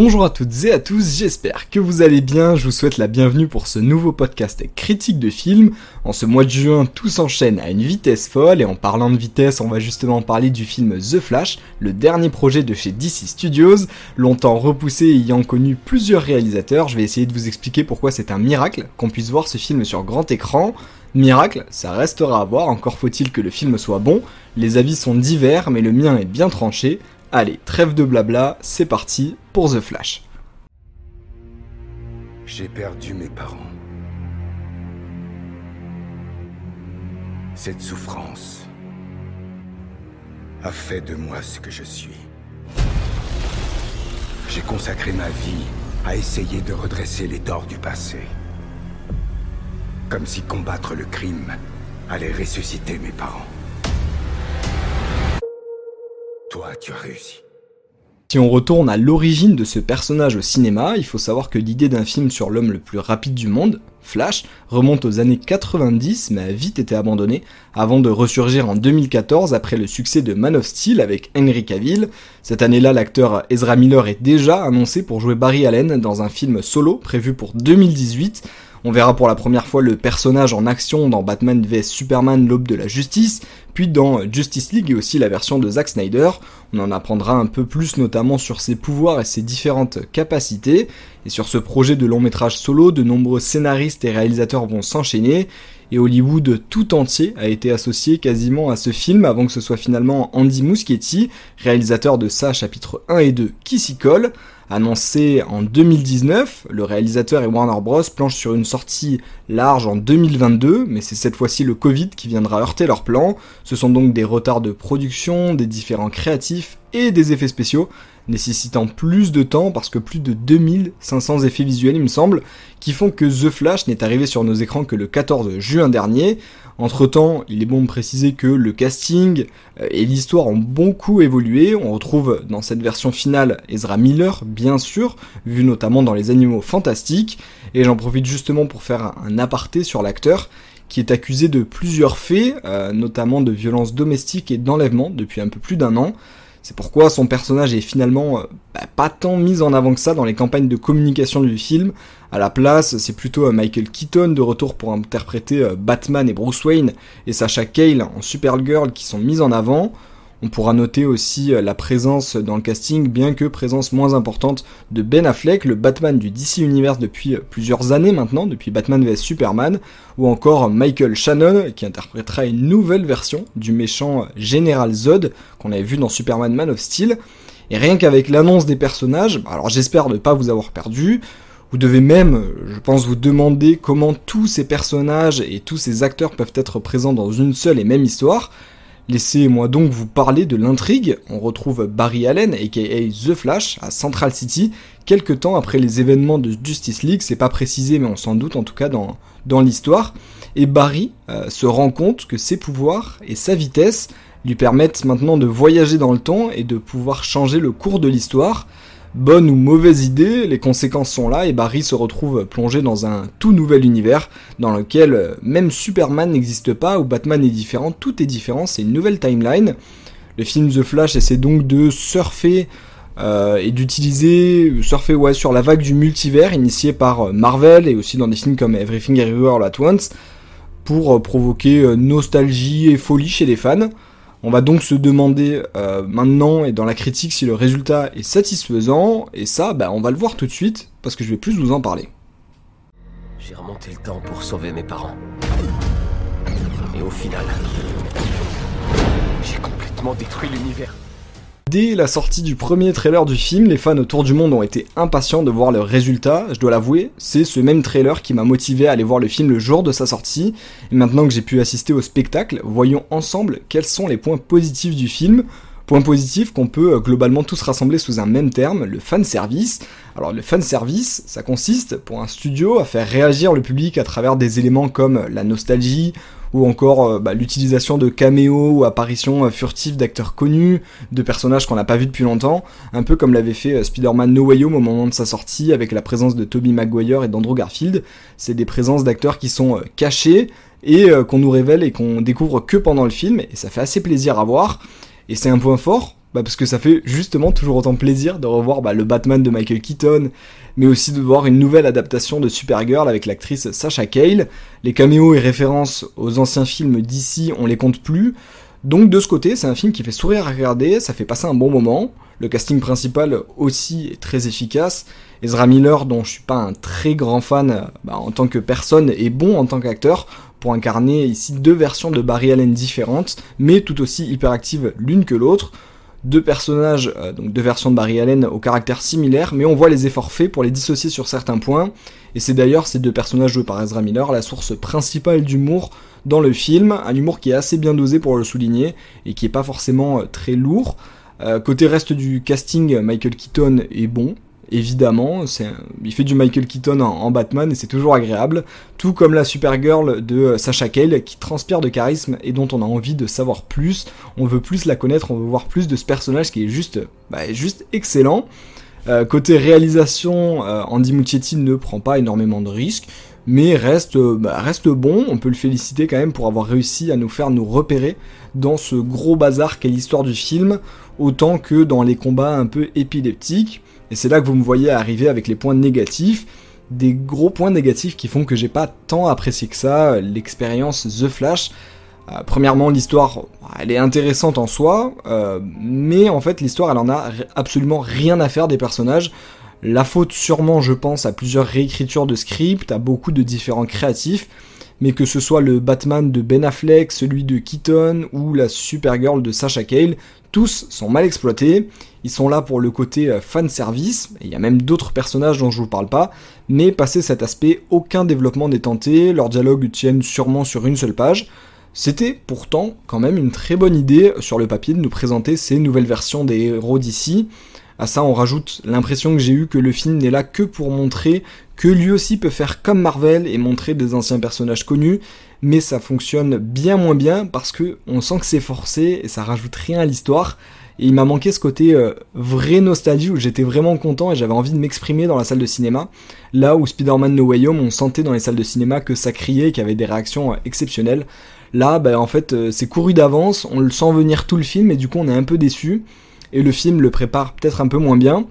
Bonjour à toutes et à tous, j'espère que vous allez bien, je vous souhaite la bienvenue pour ce nouveau podcast critique de film. En ce mois de juin, tout s'enchaîne à une vitesse folle et en parlant de vitesse, on va justement parler du film The Flash, le dernier projet de chez DC Studios, longtemps repoussé et ayant connu plusieurs réalisateurs. Je vais essayer de vous expliquer pourquoi c'est un miracle qu'on puisse voir ce film sur grand écran. Miracle, ça restera à voir, encore faut-il que le film soit bon. Les avis sont divers, mais le mien est bien tranché. Allez, trêve de blabla, c'est parti pour The Flash. J'ai perdu mes parents. Cette souffrance a fait de moi ce que je suis. J'ai consacré ma vie à essayer de redresser les torts du passé. Comme si combattre le crime allait ressusciter mes parents. Toi, tu as réussi. Si on retourne à l'origine de ce personnage au cinéma, il faut savoir que l'idée d'un film sur l'homme le plus rapide du monde, Flash, remonte aux années 90 mais a vite été abandonnée avant de ressurgir en 2014 après le succès de Man of Steel avec Henry Cavill. Cette année-là, l'acteur Ezra Miller est déjà annoncé pour jouer Barry Allen dans un film solo prévu pour 2018. On verra pour la première fois le personnage en action dans Batman vs Superman l'aube de la justice, puis dans Justice League et aussi la version de Zack Snyder. On en apprendra un peu plus notamment sur ses pouvoirs et ses différentes capacités. Et sur ce projet de long métrage solo, de nombreux scénaristes et réalisateurs vont s'enchaîner. Et Hollywood tout entier a été associé quasiment à ce film avant que ce soit finalement Andy Muschietti, réalisateur de ça chapitre 1 et 2, qui s'y colle. Annoncé en 2019, le réalisateur et Warner Bros planchent sur une sortie large en 2022, mais c'est cette fois-ci le Covid qui viendra heurter leurs plans. Ce sont donc des retards de production, des différents créatifs et des effets spéciaux, nécessitant plus de temps parce que plus de 2500 effets visuels il me semble, qui font que The Flash n'est arrivé sur nos écrans que le 14 juin dernier. Entre temps, il est bon de préciser que le casting euh, et l'histoire ont beaucoup évolué. On retrouve dans cette version finale Ezra Miller, bien sûr, vu notamment dans Les Animaux Fantastiques. Et j'en profite justement pour faire un aparté sur l'acteur qui est accusé de plusieurs faits, euh, notamment de violences domestiques et d'enlèvement depuis un peu plus d'un an. C'est pourquoi son personnage est finalement euh, bah, pas tant mis en avant que ça dans les campagnes de communication du film. À la place, c'est plutôt euh, Michael Keaton de retour pour interpréter euh, Batman et Bruce Wayne et Sacha Cale en Supergirl qui sont mis en avant. On pourra noter aussi euh, la présence dans le casting, bien que présence moins importante, de Ben Affleck, le Batman du DC Universe depuis euh, plusieurs années maintenant, depuis Batman vs Superman, ou encore Michael Shannon, qui interprétera une nouvelle version du méchant euh, General Zod, qu'on avait vu dans Superman Man of Steel. Et rien qu'avec l'annonce des personnages, alors j'espère ne pas vous avoir perdu, vous devez même, je pense, vous demander comment tous ces personnages et tous ces acteurs peuvent être présents dans une seule et même histoire. Laissez-moi donc vous parler de l'intrigue. On retrouve Barry Allen, aka The Flash, à Central City, quelques temps après les événements de Justice League, c'est pas précisé mais on s'en doute en tout cas dans, l'histoire. Et Barry euh, se rend compte que ses pouvoirs et sa vitesse lui permettent maintenant de voyager dans le temps et de pouvoir changer le cours de l'histoire. Bonne ou mauvaise idée, les conséquences sont là et Barry se retrouve plongé dans un tout nouvel univers dans lequel euh, même Superman n'existe pas, ou Batman est différent, tout est différent, c'est une nouvelle timeline. Le film The Flash essaie donc de surfer euh, et d'utiliser, surfer sur la vague du multivers initié par euh, Marvel et aussi dans des films comme Everything Everywhere All At Once pour provoquer nostalgie et folie chez les fans. On va donc se demander euh, maintenant et dans la critique si le résultat est satisfaisant, et ça, bah, on va le voir tout de suite, parce que je vais plus vous en parler. J'ai remonté le temps pour sauver mes parents. Et au final, j'ai complètement détruit l'univers. Dès la sortie du premier trailer du film, les fans autour du monde ont été impatients de voir le résultat. Je dois l'avouer, c'est ce même trailer qui m'a motivé à aller voir le film le jour de sa sortie. Et maintenant que j'ai pu assister au spectacle, voyons ensemble quels sont les points positifs du film. Point positif qu'on peut euh, globalement tous rassembler sous un même terme, le fan service. Alors le fan service, ça consiste pour un studio à faire réagir le public à travers des éléments comme la nostalgie ou encore euh, bah, l'utilisation de caméos ou apparitions euh, furtives d'acteurs connus, de personnages qu'on n'a pas vus depuis longtemps, un peu comme l'avait fait euh, Spider-Man No Way Home au moment de sa sortie avec la présence de Tobey Maguire et d'Andrew Garfield. C'est des présences d'acteurs qui sont cachés et qu'on nous révèle et qu'on découvre que pendant le film, et ça fait assez plaisir à voir. Et c'est un point fort bah parce que ça fait justement toujours autant plaisir de revoir bah, le Batman de Michael Keaton, mais aussi de voir une nouvelle adaptation de Supergirl avec l'actrice Sasha Cale. Les caméos et références aux anciens films d'ici, on les compte plus. Donc de ce côté, c'est un film qui fait sourire à regarder, ça fait passer un bon moment. Le casting principal aussi est très efficace. Ezra Miller, dont je suis pas un très grand fan bah, en tant que personne, est bon en tant qu'acteur pour incarner ici deux versions de Barry Allen différentes, mais tout aussi hyperactives l'une que l'autre. Deux personnages, euh, donc deux versions de Barry Allen au caractère similaire, mais on voit les efforts faits pour les dissocier sur certains points. Et c'est d'ailleurs ces deux personnages joués par Ezra Miller la source principale d'humour dans le film, un humour qui est assez bien dosé pour le souligner et qui est pas forcément euh, très lourd. Euh, côté reste du casting, Michael Keaton est bon, évidemment. il fait du Michael Keaton en, Batman et c'est toujours agréable. Tout comme la Supergirl de euh, Sacha Cale qui transpire de charisme et dont on a envie de savoir plus. On veut plus la connaître, on veut voir plus de ce personnage qui est juste, bah, excellent. Euh, côté réalisation, euh, Andy Muschietti ne prend pas énormément de risques, mais reste, bah, reste bon. On peut le féliciter quand même pour avoir réussi à nous faire nous repérer dans ce gros bazar qu'est l'histoire du film, autant que dans les combats un peu épileptiques. Et c'est là que vous me voyez arriver avec les points négatifs, des gros points négatifs qui font que j'ai pas tant apprécié que ça l'expérience The Flash. Euh, premièrement, l'histoire, elle est intéressante en soi, euh, mais en fait, l'histoire, elle en a absolument rien à faire des personnages. La faute, sûrement, je pense, à plusieurs réécritures de script, à beaucoup de différents créatifs, mais que ce soit le Batman de Ben Affleck, celui de Keaton ou la Supergirl de Sacha Cale, tous sont mal exploités. Ils sont là pour le côté euh, fan service, il y a même d'autres personnages dont je vous parle pas, mais passé cet aspect, aucun développement n'est tenté, leurs dialogues tiennent sûrement sur une seule page. C'était pourtant quand même une très bonne idée sur le papier de nous présenter ces nouvelles versions des héros d'ici. À ça, on rajoute l'impression que j'ai eu que le film n'est là que pour montrer que lui aussi peut faire comme Marvel et montrer des anciens personnages connus, mais ça fonctionne bien moins bien parce que on sent que c'est forcé et ça rajoute rien à l'histoire. Et il m'a manqué ce côté euh, vrai nostalgie où j'étais vraiment content et j'avais envie de m'exprimer dans la salle de cinéma. Là où Spider-Man No Way Home, on sentait dans les salles de cinéma que ça criait qu'il y avait des réactions euh, exceptionnelles. Là, bah, en fait, euh, c'est couru d'avance, on le sent venir tout le film et du coup on est un peu déçu. Et le film le prépare peut-être un peu moins bien.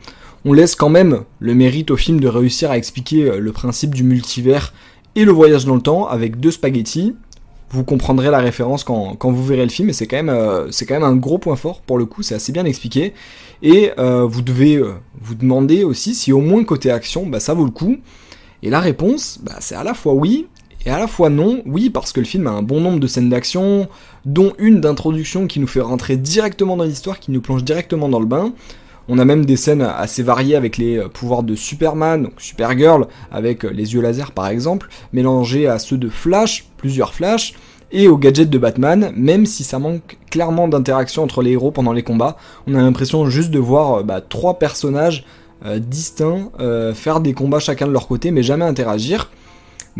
On laisse quand même le mérite au film de réussir à expliquer le principe du multivers et le voyage dans le temps avec deux spaghettis vous comprendrez la référence quand, vous verrez le film, et c'est quand, même, euh, c'est quand même un gros point fort pour le coup, c'est assez bien expliqué. Et euh, vous devez euh, vous demander aussi si au moins côté action, bah, ça vaut le coup. Et la réponse, bah, c'est à la fois oui et à la fois non. Oui, parce que le film a un bon nombre de scènes d'action, dont une d'introduction qui nous fait rentrer directement dans l'histoire, qui nous plonge directement dans le bain. On a même des scènes assez variées avec les euh, pouvoirs de Superman, donc Supergirl, avec euh, les yeux laser par exemple, mélangés à ceux de Flash, plusieurs Flash, et aux gadgets de Batman, même si ça manque clairement d'interaction entre les héros pendant les combats. On a l'impression juste de voir euh, bah, trois personnages distincts faire des combats chacun de leur côté, mais jamais interagir.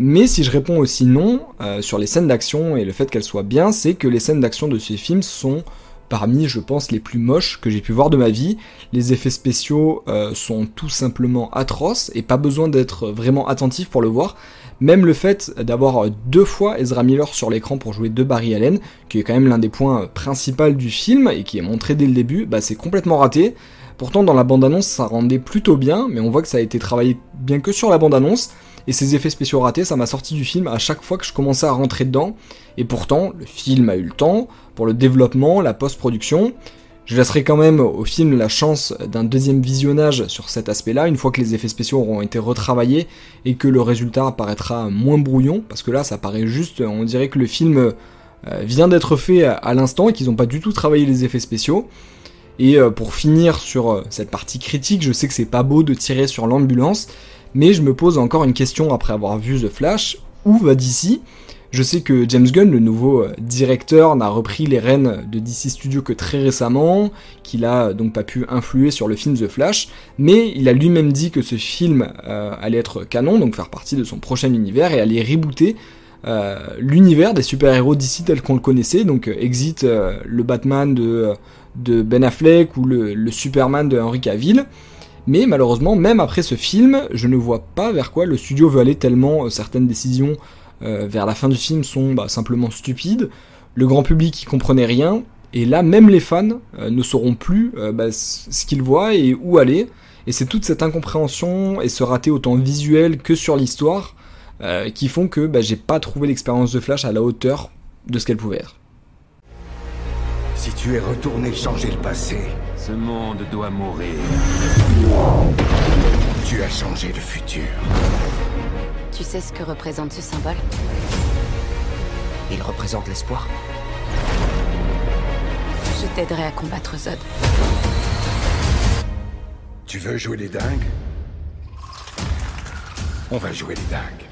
Mais si je réponds aussi non sur les scènes d'action et le fait qu'elles soient bien, c'est que les scènes d'action de ces films sont parmi, je pense, les plus moches que j'ai pu voir de ma vie. Les effets spéciaux euh, sont tout simplement atroces et pas besoin d'être vraiment attentif pour le voir. Même le fait d'avoir deux fois Ezra Miller sur l'écran pour jouer de Barry Allen, qui est quand même l'un des points principaux du film et qui est montré dès le début, bah c'est complètement raté. Pourtant dans la bande-annonce ça rendait plutôt bien, mais on voit que ça a été travaillé bien que sur la bande-annonce. Et ces effets spéciaux ratés, ça m'a sorti du film à chaque fois que je commençais à rentrer dedans. Et pourtant, le film a eu le temps pour le développement, la post-production. Je laisserai quand même au film la chance d'un deuxième visionnage sur cet aspect-là, une fois que les effets spéciaux auront été retravaillés et que le résultat apparaîtra moins brouillon, parce que là ça paraît juste, on dirait que le film euh, vient d'être fait à l'instant et qu'ils n'ont pas du tout travaillé les effets spéciaux. Et euh, pour finir sur euh, cette partie critique, je sais que c'est pas beau de tirer sur l'ambulance, mais je me pose encore une question après avoir vu The Flash, où va DC je sais que James Gunn, le nouveau euh, directeur, n'a repris les rênes de DC Studios que très récemment, qu'il a donc pas pu influer sur le film The Flash, mais il a lui-même dit que ce film euh, allait être canon, donc faire partie de son prochain univers et allait rebooter euh, l'univers des super-héros d'ici tel qu'on le connaissait, donc exit le Batman de, de, Ben Affleck ou le, le Superman de Henry Cavill. Mais malheureusement, même après ce film, je ne vois pas vers quoi le studio veut aller tellement euh, certaines décisions euh, vers la fin du film sont bah, simplement stupides. Le grand public y comprenait rien, Et là, même les fans euh, ne sauront plus bah, ce qu'ils voient et où aller. Et c'est toute cette incompréhension et ce raté autant visuel que sur l'histoire qui font que bah, j'ai pas trouvé l'expérience de Flash à la hauteur de ce qu'elle pouvait être. Si tu es retourné changer le passé, Ce monde doit mourir. tu as changé le futur. Tu sais ce que représente ce symbole? Il représente l'espoir. Je t'aiderai à combattre Zod. Tu veux jouer les dingues? On va jouer les dingues.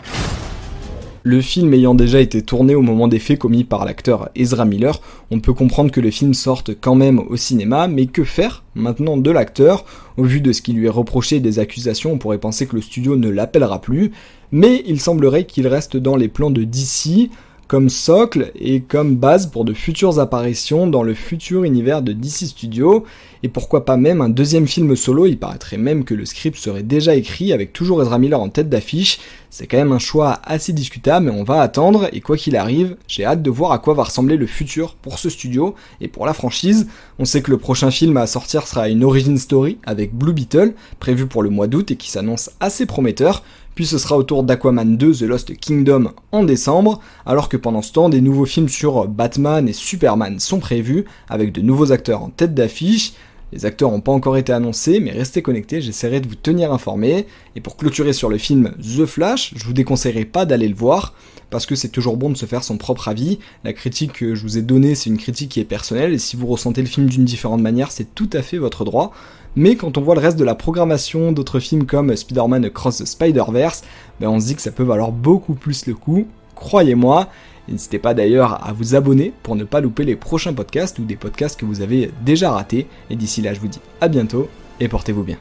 Le film ayant déjà été tourné au moment des faits commis par l'acteur Ezra Miller, on peut comprendre que le film sorte quand même au cinéma, mais que faire maintenant de l'acteur? Au vu de ce qui lui est reproché et des accusations, on pourrait penser que le studio ne l'appellera plus, mais il semblerait qu'il reste dans les plans de DC, comme socle et comme base pour de futures apparitions dans le futur univers de DC Studios, et pourquoi pas même un deuxième film solo, il paraîtrait même que le script serait déjà écrit avec toujours Ezra Miller en tête d'affiche, c'est quand même un choix assez discutable, mais on va attendre, et quoi qu'il arrive, j'ai hâte de voir à quoi va ressembler le futur pour ce studio et pour la franchise. On sait que le prochain film à sortir sera une origin story avec Blue Beetle, prévu pour le mois d'août et qui s'annonce assez prometteur, puis ce sera au tour d'Aquaman 2 The Lost Kingdom en décembre, alors que pendant ce temps, des nouveaux films sur Batman et Superman sont prévus, avec de nouveaux acteurs en tête d'affiche. Les acteurs n'ont pas encore été annoncés, mais restez connectés, j'essaierai de vous tenir informés. Et pour clôturer sur le film The Flash, je vous déconseillerais pas d'aller le voir, parce que c'est toujours bon de se faire son propre avis. La critique que je vous ai donnée, c'est une critique qui est personnelle, et si vous ressentez le film d'une différente manière, c'est tout à fait votre droit. Mais quand on voit le reste de la programmation d'autres films comme Spider-Man Across the Spider-Verse, ben on se dit que ça peut valoir beaucoup plus le coup, croyez-moi. N'hésitez pas d'ailleurs à vous abonner pour ne pas louper les prochains podcasts ou des podcasts que vous avez déjà ratés. Et d'ici là, je vous dis à bientôt et portez-vous bien.